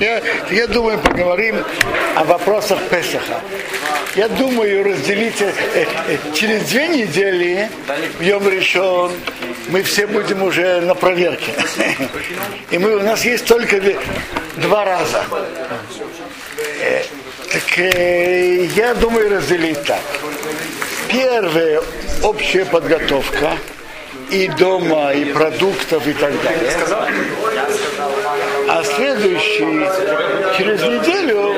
Я, я думаю, поговорим о вопросах Песаха. Я думаю разделить э, э, через две недели в Йом решен мы все будем уже на проверке. И мы, у нас есть только два раза. Э, так я думаю разделить так. Первая общая подготовка и дома, и продуктов, и так далее. А следующий, через неделю,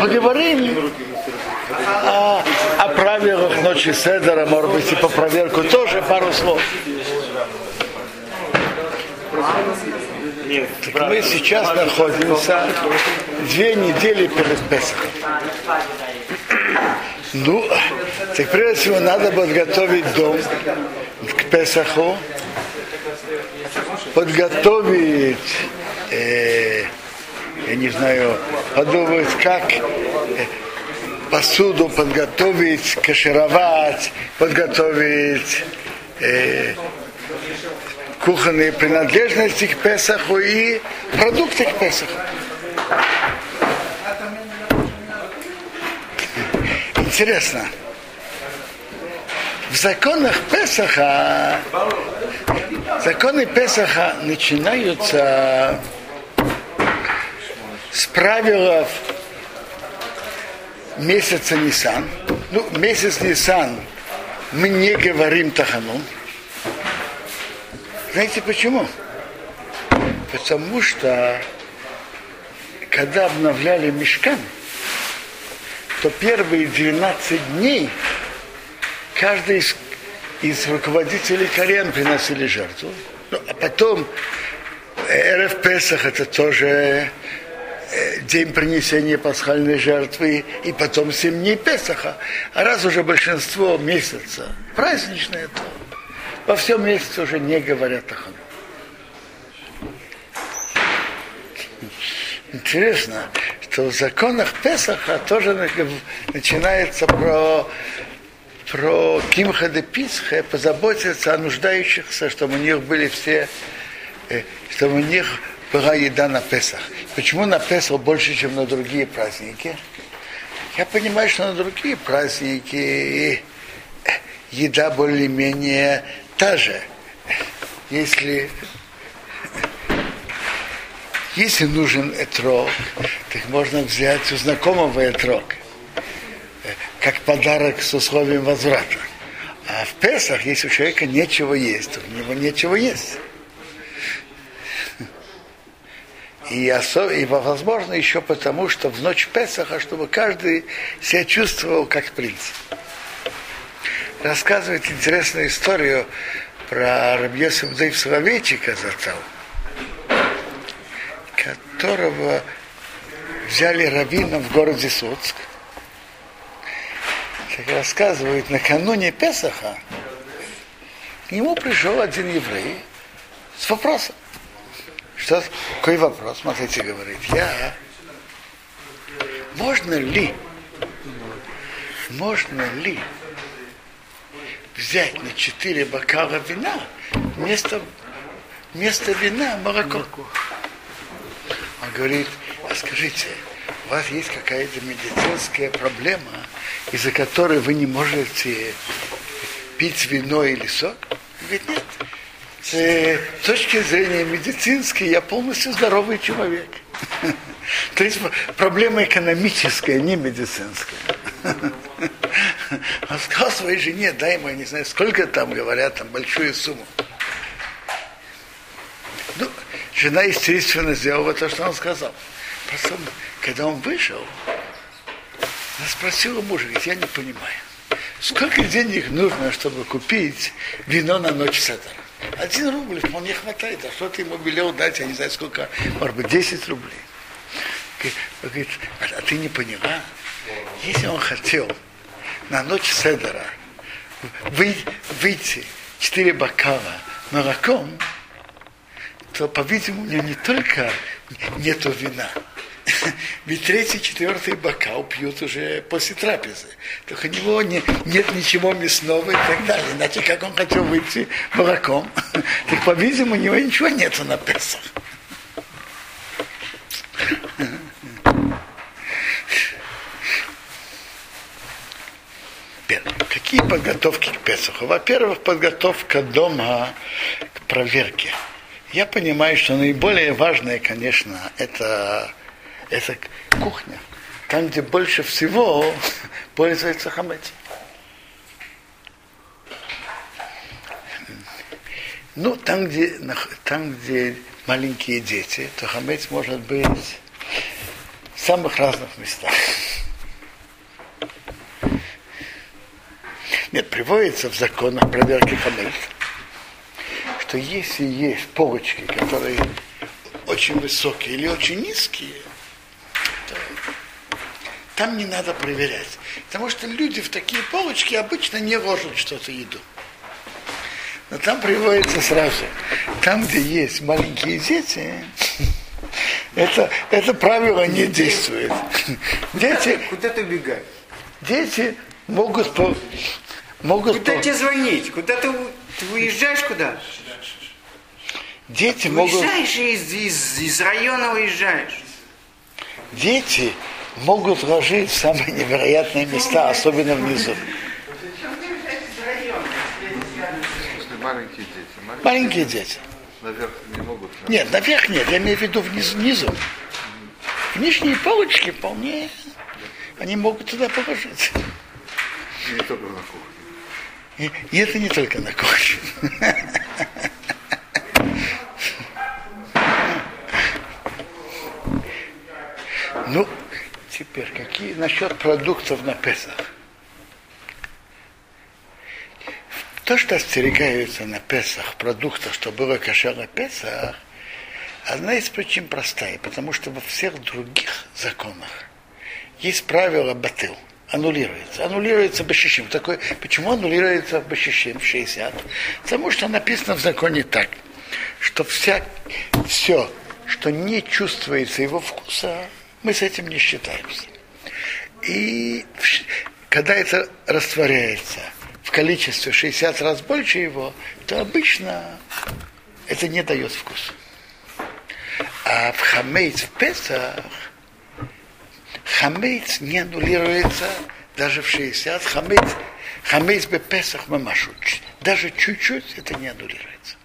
поговорим о, о правилах ночи Седера, может быть, и по проверку тоже пару слов. Так мы сейчас находимся две недели перед Песохом. Ну, так прежде всего надо подготовить дом к Песаху, подготовить, э, я не знаю, подумать, как посуду подготовить, кашировать, подготовить э, кухонные принадлежности к Песаху и продукты к Песаху. Интересно. В законах Песаха законы Песаха начинаются с правил месяца Нисан. Ну, месяц Нисан мы не говорим Тахану. Знаете почему? Потому что когда обновляли мешкан, то первые 12 дней каждый из, из руководителей Кориан приносили жертву. Ну, а потом РФ Песах это тоже день принесения пасхальной жертвы, и потом 7 дней Песаха. А раз уже большинство месяца праздничное, то во всем месяце уже не говорят о хану. Интересно, что в законах Песаха тоже начинается про, про Кимха де Писха, позаботиться о нуждающихся, чтобы у них были все, э, чтобы у них была еда на Песах. Почему на Песах больше, чем на другие праздники? Я понимаю, что на другие праздники еда более-менее та же. Если если нужен этрог, так можно взять у знакомого этрог, как подарок с условием возврата. А в Песах, если у человека нечего есть, у него нечего есть. И, осо... и возможно еще потому, что в ночь Песаха, чтобы каждый себя чувствовал как принц. Рассказывает интересную историю про Рабьесу Бдейв Соловейчика зацал которого взяли раввином в городе Соцк. Как рассказывают, накануне Песаха к нему пришел один еврей с вопросом. Что, какой вопрос? Смотрите, говорит, я можно ли, можно ли взять на четыре бокала вина вместо, вместо вина молоко? молоко говорит, а скажите, у вас есть какая-то медицинская проблема, из-за которой вы не можете пить вино или сок? Он говорит, нет. С точки зрения медицинской я полностью здоровый человек. То есть проблема экономическая, не медицинская. Он сказал своей жене, дай ему, я не знаю, сколько там говорят, там большую сумму. Ну, жена, естественно, сделала то, что он сказал. Просто, когда он вышел, она спросила мужа, говорит, я не понимаю, сколько денег нужно, чтобы купить вино на ночь Седора? Один рубль вполне хватает, а что ты ему велел дать, я не знаю сколько, может быть, 10 рублей. Говорит, а ты не поняла? Если он хотел на ночь Седора выйти четыре бокала молоком, то, по-видимому, у него не только нету вина, ведь третий, четвертый бокал пьют уже после трапезы. Только у него не, нет ничего мясного и так далее. Иначе как он хотел выйти молоком, так, по-видимому, у него ничего нету на Песах. Какие подготовки к Песаху? Во-первых, подготовка дома к проверке. Я понимаю, что наиболее важное, конечно, это, это кухня. Там, где больше всего пользуется хамец. Ну, там где, там, где маленькие дети, то хамец может быть в самых разных местах. Нет, приводится в законах проверки хамец, что если есть полочки, которые очень высокие или очень низкие, там не надо проверять. Потому что люди в такие полочки обычно не ложат что-то еду. Но там приводится сразу. Там, где есть маленькие дети, это, это правило не действует. Дети, Куда ты убегаешь? дети могут по, могут Куда по- тебе звонить? Куда ты, ты уезжаешь куда? дети могут Уезжаешь из, из, из района уезжаешь. дети могут ложить в самые невероятные места, особенно внизу. Маленькие дети, маленькие, дети. наверх не могут. Нет, наверх нет, я имею в виду внизу. внизу. Нижние полочки вполне, они могут туда положить. Не только на кухне. И, и это не только на кухне. Ну, теперь, какие насчет продуктов на Песах? То, что остерегаются на Песах продуктов, что было кошер на Песах, одна из причин простая, потому что во всех других законах есть правило батыл, аннулируется. Аннулируется Башишим. Такой, почему аннулируется Башишим 60? Потому что написано в законе так, что вся, все, что не чувствуется его вкуса, мы с этим не считаемся. И когда это растворяется в количестве 60 раз больше его, то обычно это не дает вкус. А в хамейц в Песах хамейц не аннулируется даже в 60. Хамейц, хамейц бы Песах мамашу. Даже чуть-чуть это не аннулируется.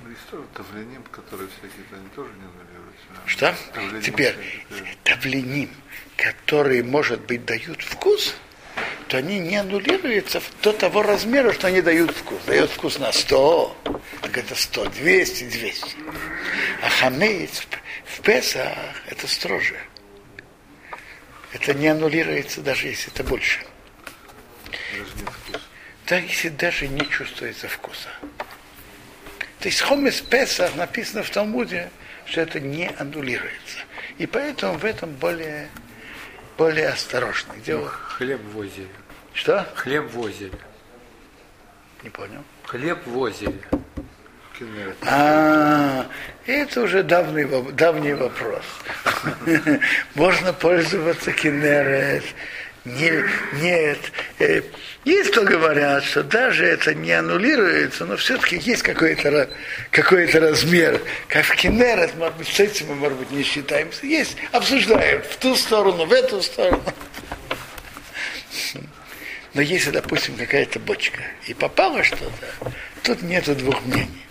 Ну, есть тоже тавленим, которые всякие, они тоже не аннулируются. Что? Тавленим Теперь, тавленим, которые, может быть, дают вкус, то они не аннулируются до того размера, что они дают вкус. Дает вкус на 100, так это 100, 200, 200. А хамейц в- Песах это строже. Это не аннулируется, даже если это больше. Да, если даже не чувствуется вкуса. То есть хомес Песах написано в Талмуде, что это не аннулируется. И поэтому в этом более, более осторожно. Где вы- Хлеб возили. Что? Хлеб возили. Не понял. Хлеб возили. Кинерет. А, это уже давний, давний вопрос. Можно пользоваться кинерет. Не, нет. Э, Есть, кто говорят, что даже это не аннулируется, но все-таки есть какой-то, какой-то размер. Как в кинерет, может быть, с этим мы, может быть, не считаемся. Есть, обсуждаем в ту сторону, в эту сторону. Но если, допустим, какая-то бочка и попало что-то, тут нету двух мнений.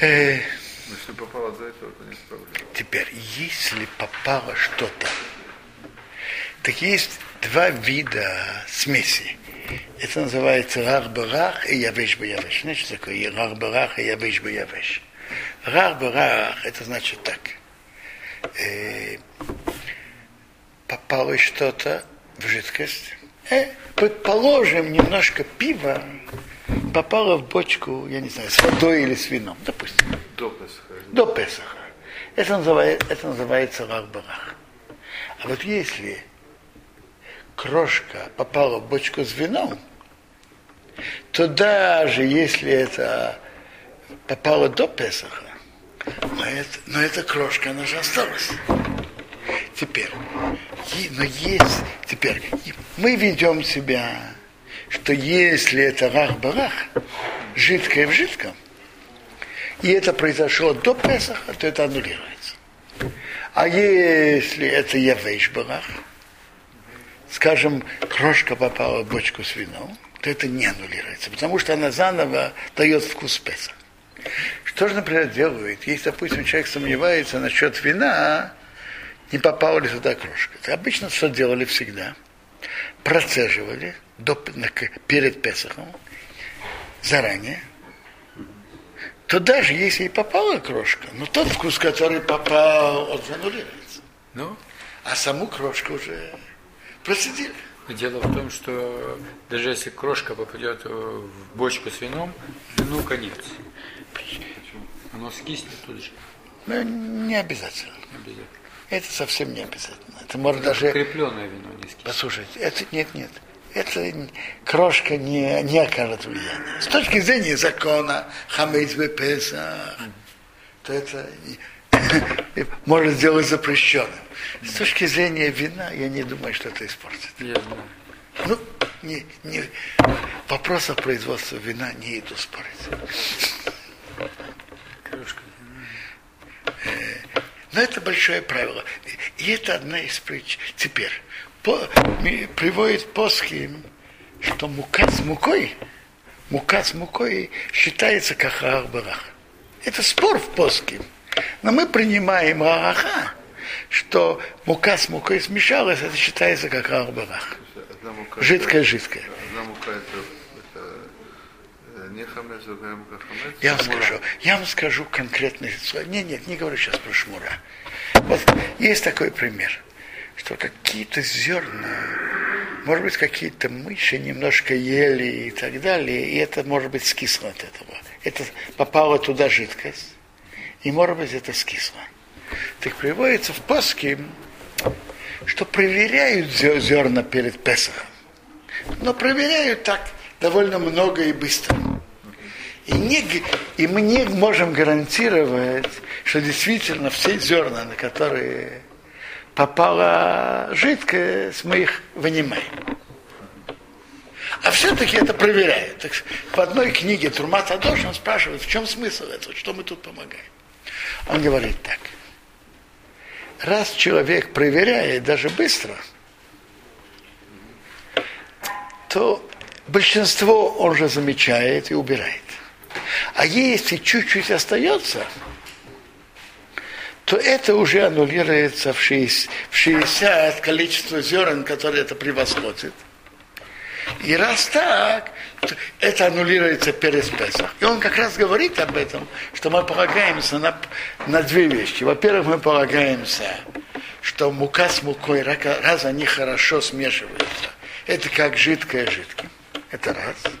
Э, Но если попало до этого, то нет проблем. Теперь, если попало что-то, так есть два вида смеси. Это называется рах-барах и явеш-баявеш. Знаете, что такое рах-барах и явеш-баявеш? Рах-барах, это значит так. Э, попало что-то в жидкость. Э, предположим, немножко пива попало в бочку, я не знаю, с водой или с вином, допустим До Песаха. до Песаха. Это называется, это называется рах-барах. А вот если крошка попала в бочку с вином, то даже если это попало до Песаха, но, это, но эта крошка, она же осталась. Теперь, но есть, теперь, мы ведем себя, что если это рах-барах, жидкое в жидком, и это произошло до Песаха, то это аннулируется. А если это Явейш Барах, скажем, крошка попала в бочку с вином, то это не аннулируется, потому что она заново дает вкус Песах. Что же, например, делают, если, допустим, человек сомневается насчет вина, не попала ли туда крошка. Это обычно что делали всегда? Процеживали до, перед Песохом заранее, то даже если и попала крошка, но тот вкус, который попал, он аннулируется. Ну, А саму крошку уже процедили. дело в том, что даже если крошка попадет в бочку с вином, ну конец. Оно скиснет тут же. Но не обязательно. Обязательно. Это совсем не обязательно. Это может даже... Крепленное вино скиснет. Послушайте, это нет, нет. Это крошка не, не окажет влияния. С точки зрения закона хамейц бепеса, то это может сделать запрещенным. С точки зрения вина, я не думаю, что это испортит. Я знаю. Ну, не, не, вопросов производства вина не иду спорить. Кружка. Но это большое правило. И это одна из причин. Теперь, по, приводит Поски, что мука с мукой, мука с мукой считается как арбарах. Это спор в Поске. Но мы принимаем араха, что мука с мукой смешалась, это считается как арбарах. Одна мука. Жидкая, жидкая. Одна мука это, это э, не хамец, другая мука хамец. Я вам скажу, я вам скажу конкретный случай. Нет, нет, не говорю сейчас про шмура. Вот есть такой пример, что какие-то зерна, может быть, какие-то мыши немножко ели и так далее, и это может быть скисло от этого. Это попала туда жидкость, и может быть это скисло. Так приводится в Паске, что проверяют зе- зерна перед Песохом. Но проверяют так довольно много и быстро. И, не, и мы не можем гарантировать, что действительно все зерна, на которые попала жидкость, мы их вынимаем. А все-таки это проверяют. Так, в одной книге Турмат Адош он спрашивает, в чем смысл этого, что мы тут помогаем. Он говорит так. Раз человек проверяет даже быстро, то большинство он же замечает и убирает. А если чуть-чуть остается, то это уже аннулируется в 60, в 60 количество зерен, которые это превосходит. И раз так, то это аннулируется перед Песах. И он как раз говорит об этом, что мы полагаемся на, на две вещи. Во-первых, мы полагаемся, что мука с мукой, раз они хорошо смешиваются, это как жидкое жидким. Это раз.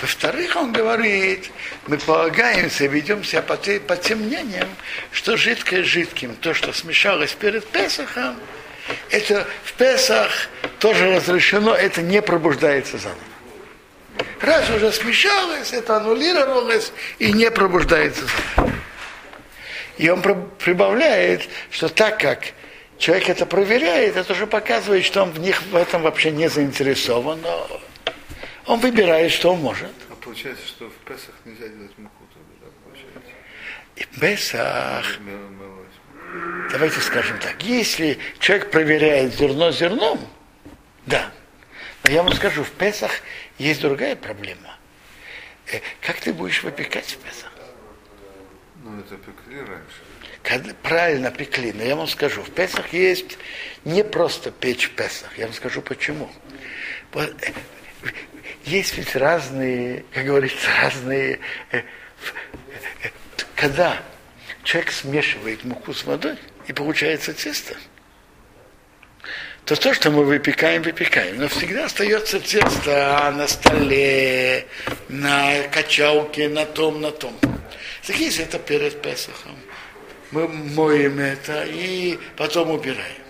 Во-вторых, он говорит, мы полагаемся, ведем себя по, те- по тем мнениям, что жидкое жидким, то, что смешалось перед Песохом, это в Песах тоже разрешено, это не пробуждается заново. Раз уже смешалось, это аннулировалось и не пробуждается заново. И он прибавляет, что так как человек это проверяет, это уже показывает, что он в них в этом вообще не заинтересован, но он выбирает, что он может. А получается, что в Песах нельзя делать муку тогда, да, получается. И Песах, Мел- мелочь. давайте скажем так, если человек проверяет зерно зерном, да. Но я вам скажу, в Песах есть другая проблема. Э, Как ты будешь выпекать в Песах? Ну, это пекли раньше. Когда правильно пекли, но я вам скажу, в Песах есть не просто печь в Песах, я вам скажу почему. Есть ведь разные, как говорится, разные... э, э, Когда человек смешивает муку с водой, и получается тесто, то то, что мы выпекаем, выпекаем. Но всегда остается тесто на столе, на качалке, на том, на том. Если это перед Песохом, мы моем это и потом убираем.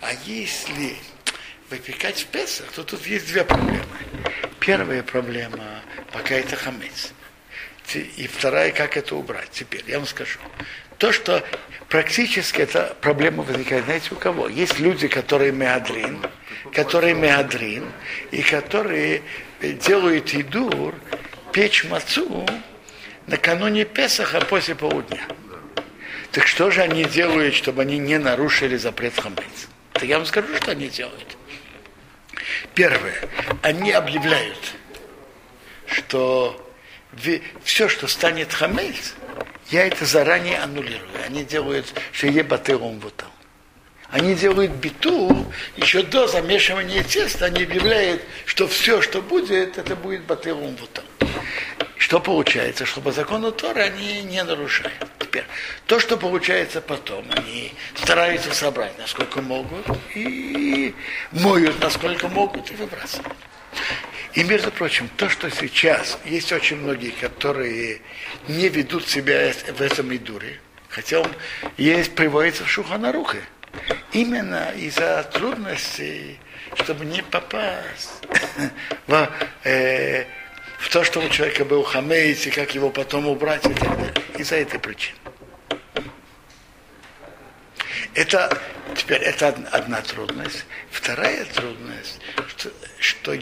А если выпекать в Песах, то тут есть две проблемы. Первая проблема, пока это хамец. И вторая, как это убрать. Теперь я вам скажу. То, что практически эта проблема возникает, знаете, у кого? Есть люди, которые меадрин, которые меадрин, и которые делают идур, печь мацу накануне Песаха после полудня. Так что же они делают, чтобы они не нарушили запрет хамец? Так я вам скажу, что они делают. Первое. Они объявляют, что все, что станет хамец, я это заранее аннулирую. Они делают шее батыром вот там. Они делают биту, еще до замешивания теста, они объявляют, что все, что будет, это будет батыром вот там. Что получается? Что по закону Тора они не нарушают. Теперь, то, что получается потом, они стараются собрать, насколько могут, и моют, насколько могут, и выбрасывают. И, между прочим, то, что сейчас есть очень многие, которые не ведут себя в этом идуре, хотя он есть, приводится в Шуханарухе, именно из-за трудностей, чтобы не попасть в, э, то, что у человека был хамейц, и как его потом убрать и так далее. Из-за этой причины. Это теперь это одна трудность. Вторая трудность, что, что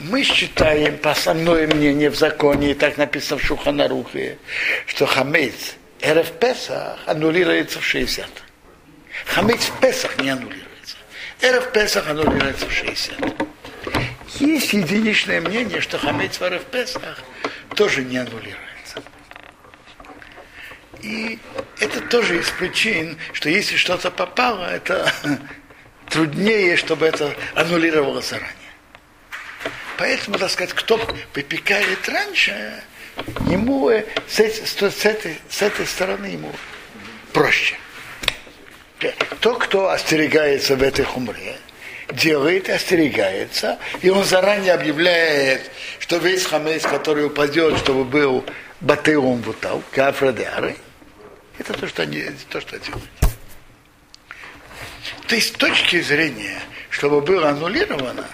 мы считаем, по основное мнение в законе, и так написано в Шуханарухе, что хамейц РФ Песах аннулируется в 60. Хамейц в Песах не аннулируется. РФ Песах аннулируется в 60. Есть единичное мнение, что хамейц в РФ Песах тоже не аннулируется. И это тоже из причин, что если что-то попало, это труднее, чтобы это аннулировалось заранее. Поэтому, так сказать, кто выпекает раньше, ему с, этой, с, этой, с этой стороны ему проще. То, кто остерегается в этой хумре, делает, остерегается, и он заранее объявляет, что весь хамейс, который упадет, чтобы был батеум вутал, кафрадеары, это то, что они, то, что делают. То есть с точки зрения, чтобы было аннулировано,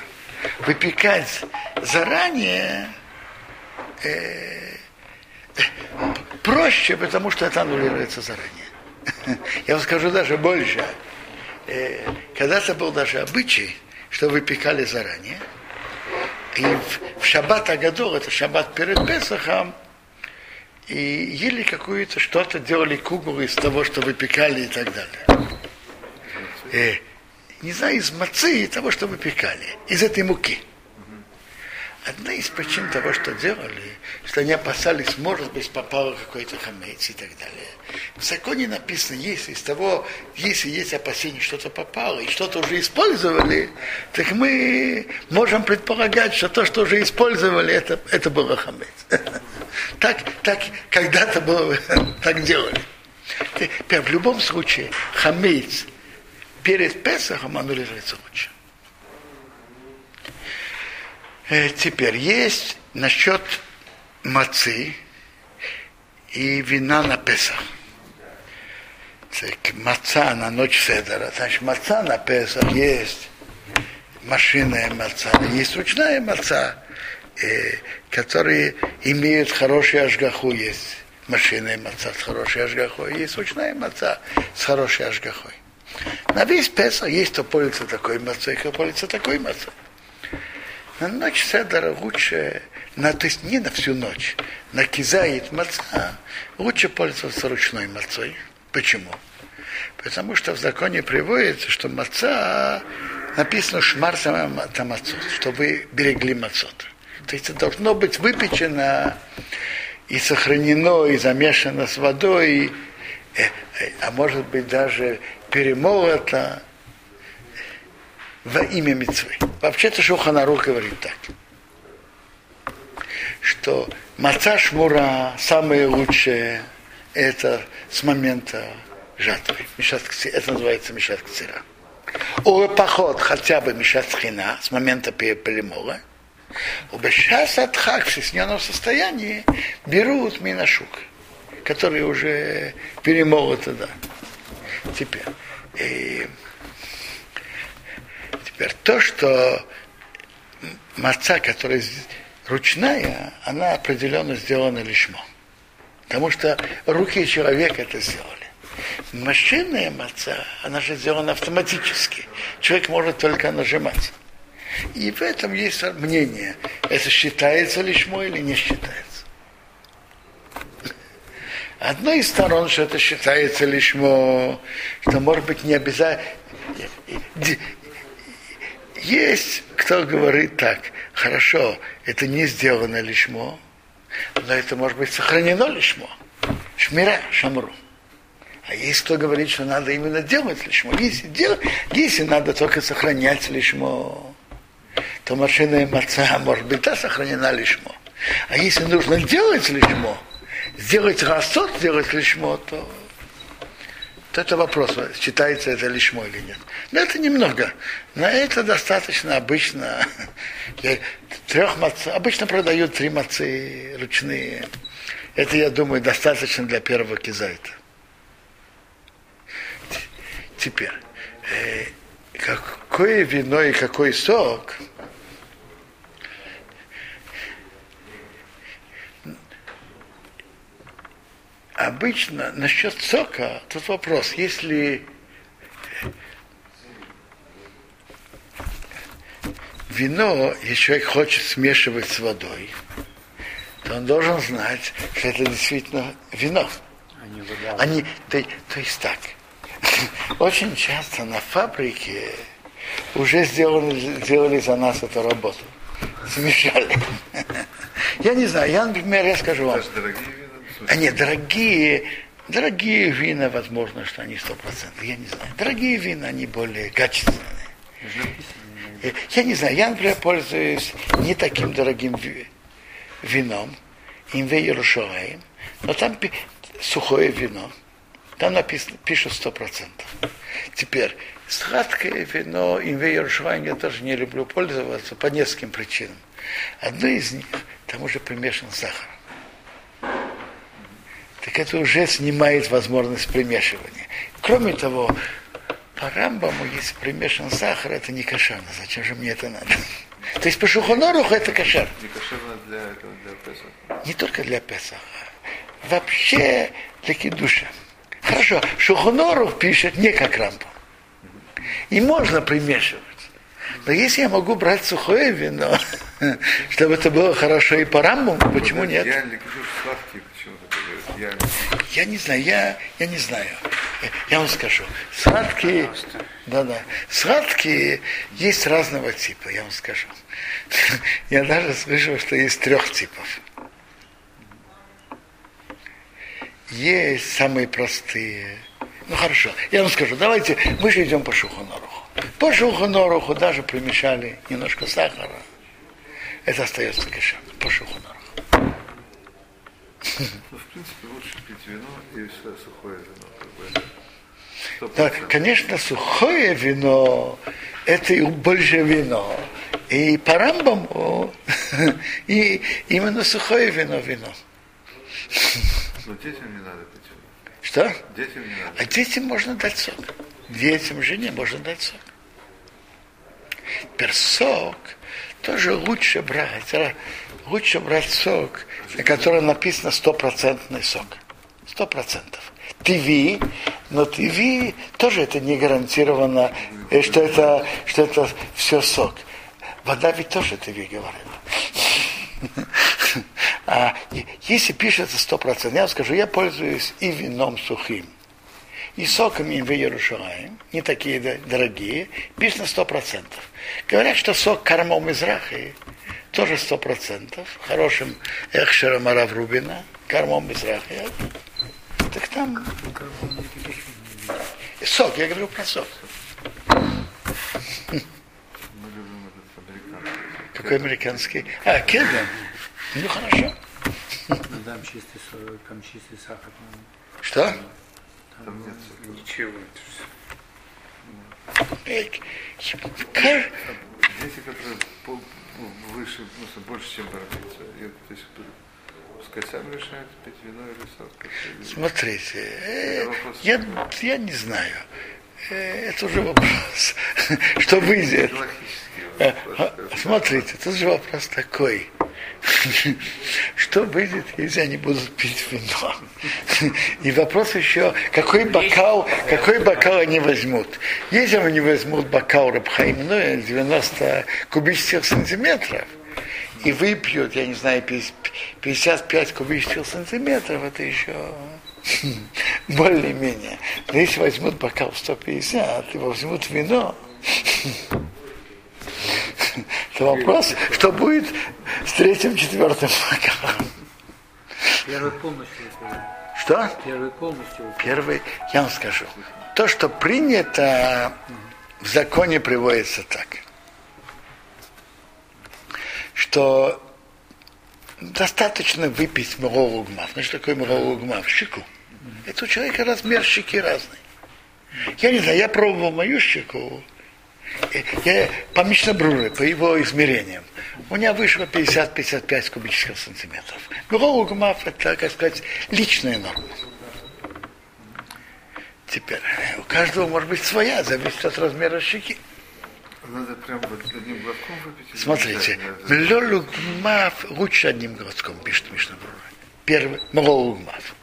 выпекать заранее э, проще, потому что это аннулируется заранее. Я вам скажу даже больше. Э, когда-то был даже обычай, что выпекали заранее. И в, в шаббат Агадол, это шаббат перед Песахом, и ели какую-то что-то, делали кугуру из того, что выпекали и так далее. Э, не знаю, из мацы и того, что выпекали, из этой муки. Одна из причин того, что делали, что они опасались, может быть, попало какой-то хамец и так далее. В законе написано, если из того, если есть опасение, что-то попало и что-то уже использовали, так мы можем предполагать, что то, что уже использовали, это, это было хамец. Так, так когда-то было, так делали. В любом случае, хамец перед Песахом аннулируется лучше. Э, теперь есть насчет мацы и вина на Песах. Так, маца на ночь Седера. Значит, маца на Песах есть машинная маца, есть ручная маца, э, которые имеют хороший ажгаху, есть машинная маца с хорошей ажгахой, есть ручная маца с хорошей ажгахой. На весь Песах есть кто пользуется такой мацой, кто пользуется такой мацой. На ночь Седора лучше, на, то есть не на всю ночь, на кизаит маца лучше пользоваться ручной мацой. Почему? Потому что в законе приводится, что маца написано шмар тамацот, что вы берегли мацот. То есть это должно быть выпечено и сохранено, и замешано с водой, и, э, э, а может быть даже перемолото во имя Мецвы. Вообще-то Шуханарух говорит так, что маца шмура самое лучшее это с момента жатвы. Это называется мешат кцира. О поход хотя бы мешат хина с момента перемола. У Бешас Атхак в стесненном состоянии берут минашук, который уже перемолоты, да. Теперь, теперь то, что маца, которая ручная, она определенно сделана лишмо. Потому что руки человека это сделали. Машинная маца, она же сделана автоматически. Человек может только нажимать. И в этом есть мнение, это считается лишмо или не считается. Одной из сторон, что это считается лишмо, что может быть не обязательно. Есть кто говорит так, хорошо, это не сделано лишмо, но это может быть сохранено лишмо. Шмира, шамру. А есть кто говорит, что надо именно делать лишмо. Если, дел, если надо только сохранять лишмо, то машина и маца может быть да, сохранена лишмо. А если нужно делать лишмо, сделать расот, сделать лишмо, то, то это вопрос, считается это лишмо или нет. Но это немного. На это достаточно обычно трех мац, обычно продают три мацы ручные. Это, я думаю, достаточно для первого кизайта. Теперь, э, какое вино и какой сок – обычно насчет сока, тут вопрос, если вино, если человек хочет смешивать с водой, то он должен знать, что это действительно вино. Они вода. Они, то, то есть так, очень часто на фабрике уже сделали, сделали за нас эту работу. Смешали. Я не знаю, я, например, я скажу вам. Даже дорогие нет, дорогие, дорогие вина, возможно, что они сто процентов. Я не знаю. Дорогие вина, они более качественные. Я не знаю, я, например, пользуюсь не таким дорогим ви- вином, имве Иерушалаим, но там сухое вино. Там написано, пишут сто процентов. Теперь, сладкое вино имве Иерушалаим я тоже не люблю пользоваться по нескольким причинам. Одно из них, там уже примешан сахар так это уже снимает возможность примешивания. Кроме того, по Рамбаму, если примешан сахар, это не кошерно. Зачем же мне это надо? То есть по Шухоноруху это кошер. Не кошерно для этого, для Песаха. Не только для Песаха. Вообще для кидуша. Хорошо, Шухонорух пишет не как Рамбам. И можно примешивать. Но если я могу брать сухое вино, чтобы это было хорошо и по Рамбаму, почему нет? Я не говорю, что сладкие почему-то говорят. Я Я не знаю, я, я не знаю. Я вам скажу. Сладкие, да, да. Сладкие есть разного типа, я вам скажу. Я даже слышал, что есть трех типов. Есть самые простые. Ну хорошо, я вам скажу, давайте, мы же идем по Шухоноруху. По Шухоноруху даже примешали немножко сахара. Это остается кишем. По Шухоноруху. Ну, в принципе, лучше пить вино и все сухое вино. Как бы. Процентов. конечно, сухое вино это и больше вино. И по Рамбаму и именно сухое вино вино. Но детям не надо пить вино. Что? Детям не надо. А детям можно дать сок. Детям, жене можно дать сок. Теперь сок тоже лучше брать. а, Лучше брать сок, на котором написано стопроцентный сок. Сто процентов. ТВ, но ТВ тоже это не гарантированно, э, что это, что это все сок. Вода ведь тоже ТВ говорит. А если пишется сто процентов, я вам скажу, я пользуюсь и вином сухим, и соками в Иерушалаем, не такие дорогие, пишется сто процентов. Говорят, что сок кормом из рахи тоже сто процентов, хорошим экшером Арав Рубина, кормом из рахи. Так там сок, я говорю про сок. Мы любим этот американский. Какой американский? А, кеден. Ну хорошо. Там чистый, со- там чистый сахар. Что? Там нет. Ничего. Дети, которые выше, ну, больше, чем. И, то есть, пускай сами решают, пить вино или сок. Смотрите, э, я, я не знаю. Э, Это уже вопрос. Что выйдет? Э, а, Смотрите, тут же вопрос такой. Что выйдет, если они будут пить вино? И вопрос еще, какой бокал, какой бокал они возьмут? Если они возьмут бокал Рабхаим, ну, 90 кубических сантиметров, и выпьют, я не знаю, 50 55 кубических сантиметров, это еще более-менее. Но если возьмут бокал 150 и возьмут вино, то вопрос, что будет с третьим, четвертым бокалом. Первый полностью. Что? Первый полностью. Первый, я вам скажу. То, что принято в законе приводится так, что достаточно выпить моролу гмав. Ну, что такое моролу гмав? Щеку. Это у человека размер щеки разный. Я не знаю, я пробовал мою щеку. Э, Я по Мишнабруре, по его измерениям, у меня вышло 50-55 кубических сантиметров. Моролу гмав это, как сказать, личная норма. Теперь, у каждого может быть своя, зависит от размера щеки. Надо прям вот одним глотком выпить? Смотрите, обязательно? млёлугмав лучше одним глотком, пишет Мишнабрура. Первый, млёлугмав.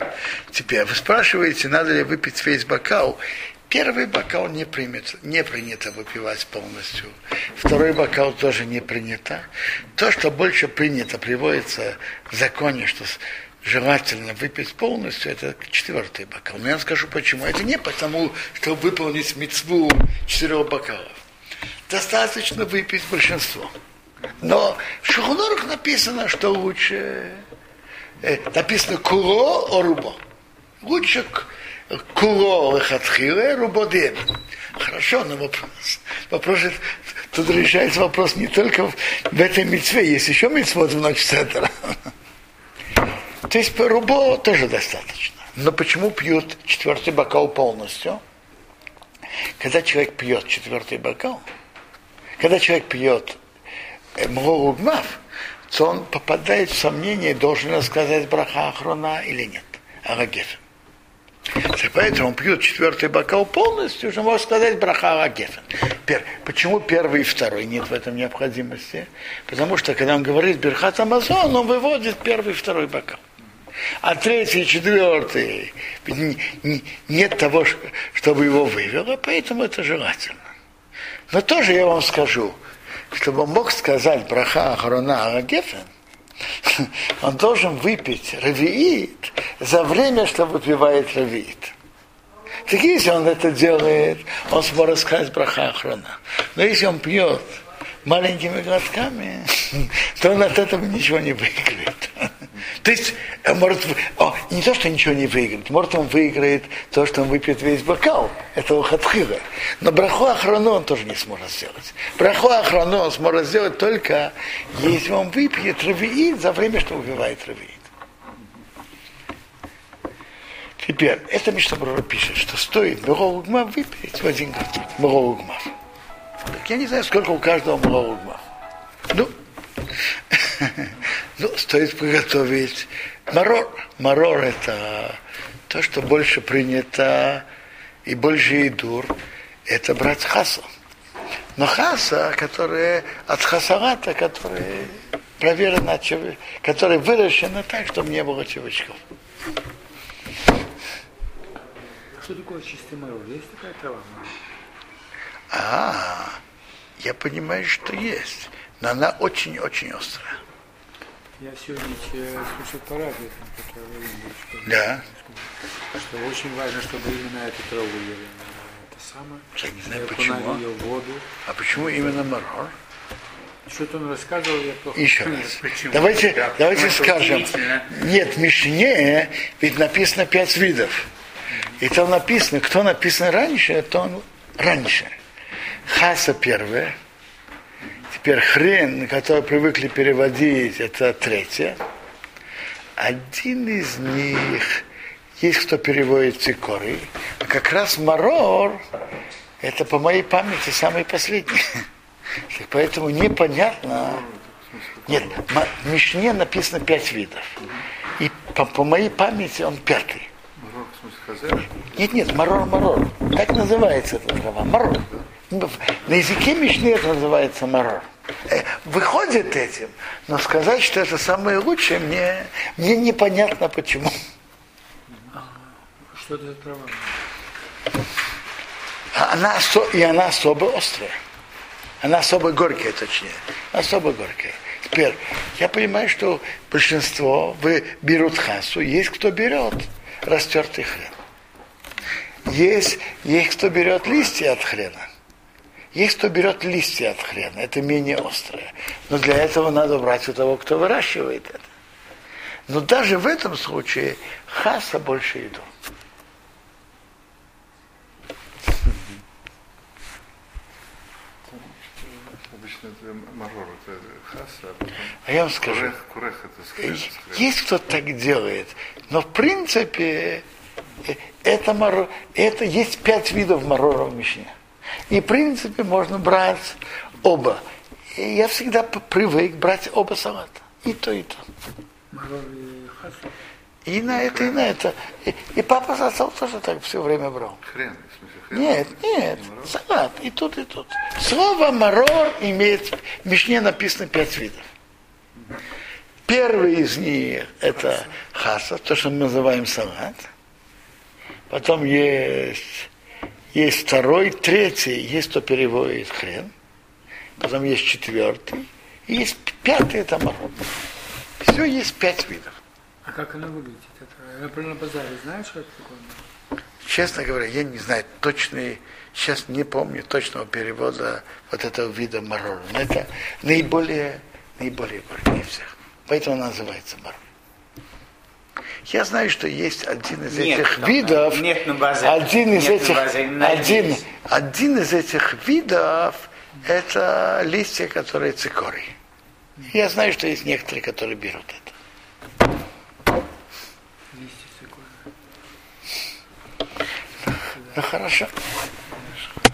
Теперь, вы спрашиваете, надо ли выпить весь бокал. Первый бокал не, примет, не принято выпивать полностью. Второй бокал тоже не принято. То, что больше принято, приводится в законе, что желательно выпить полностью, это четвертый бокал. Но я вам скажу почему. Это не потому, чтобы выполнить мецву четырех бокалов. Достаточно выпить большинство. Но в Шухонорах написано, что лучше написано куло о рубо. Лучше к- куло лехатхиле рубо дем. Хорошо, но вопрос, вопрос тут решается вопрос не только в, этой мецве, есть еще мецвод в ночь центра. То есть по рубо тоже достаточно. Но почему пьют четвертый бокал полностью? Когда человек пьет четвертый бокал, когда человек пьет мгмав, то он попадает в сомнение, должен он сказать браха охрона или нет. Алагефен. Поэтому он пьет четвертый бокал полностью, уже может сказать браха Алагефен. Пер- Почему первый и второй? Нет в этом необходимости. Потому что, когда он говорит Берхат Амазон, он выводит первый и второй бокал. А третий и четвертый, нет того, чтобы его вывело, поэтому это желательно. Но тоже я вам скажу, чтобы он мог сказать браха Ахрона Алагефен, он должен выпить равиит за время, что выпивает равиит. Так если он это делает, он сможет сказать браха Ахрона. Но если он пьет маленькими глотками, то он от этого ничего не выиграет. То есть, э, может, не то, что ничего не выиграет, может, он выиграет то, что он выпьет весь бокал, это хатхила. Но браху охрану он тоже не сможет сделать. Браху охрану он сможет сделать только, если он выпьет равиит за время, что выпивает равиит. Теперь, это Мишнабрура пишет, что стоит Мурогугма выпить в один глоток. Мурогугма. Я не знаю, сколько у каждого Мурогугма. Ну, ну, стоит приготовить марор. Марор это то, что больше принято и больше идур, это брать хаса. Но хаса, которая от хасарата, которая проверена, чев- которая выращена так, чтобы не было чевачков. Что такое чистый мороз? Есть такая трава? А, я понимаю, что есть, но она очень-очень острая. Я сегодня э, слушал по радио, там, говорил, что, Да. что очень важно, чтобы именно эту траву ели. Это самое. Я не знаю, Окунали почему. ее воду. А почему именно марор? Что-то он рассказывал, я плохо Еще раз. Почему? Давайте, Да, давайте скажем. Нет, в Мишне ведь написано пять видов. И там написано, кто написан раньше, то он раньше. Хаса первое. Теперь хрен, который привыкли переводить, это третье. Один из них, есть кто переводит цикорий, а как раз марор, это по моей памяти самый последний. Так Поэтому непонятно. Нет, в Мишне написано пять видов. И по, по моей памяти он пятый. Нет, нет, марор, марор. Так называется эта трава. Марор. На языке Мишны это называется марор. Э, Выходит этим, но сказать, что это самое лучшее, мне, мне непонятно почему. Что это за трава? А Она, и она особо острая. Она особо горькая, точнее. Особо горькая. Теперь, я понимаю, что большинство вы берут хасу, есть кто берет растертый хрен. Есть, есть кто берет листья от хрена. Есть кто берет листья от хрена, это менее острое. Но для этого надо брать у того, кто выращивает это. Но даже в этом случае хаса больше еду. Обычно это марор, это хаса, а А я вам скажу, курех, курех это хреном. есть кто так делает, но в принципе э, это, маро- это есть пять видов марора в Мишне. И в принципе можно брать оба. И я всегда привык брать оба салата. И то, и то. Марор и. И на это, и на это. И, и папа застал тоже так все время брал. Хрен, в смысле хрен. Нет, нет, Не марор? салат, и тут, и тут. Слово марор имеет, в Мишне написано пять видов. Первый из них это хаса, то, что мы называем салат. Потом есть, есть второй, третий, есть кто переводит хрен. Потом есть четвертый. И есть пятый, это марор. Все есть пять видов. А как оно выглядит? Это, я на базаре знаешь, что это такое? Честно говоря, я не знаю точный, сейчас не помню точного перевода вот этого вида марора. Но это наиболее, наиболее горький из всех. Поэтому он называется марор. Я знаю, что есть один из Нет, этих там, видов, нет на базаре. один из Нет этих, базаре, на один, один из этих видов, это листья, которые цикорий. Я знаю, что есть некоторые, которые берут это. Листья такое. Ну хорошо.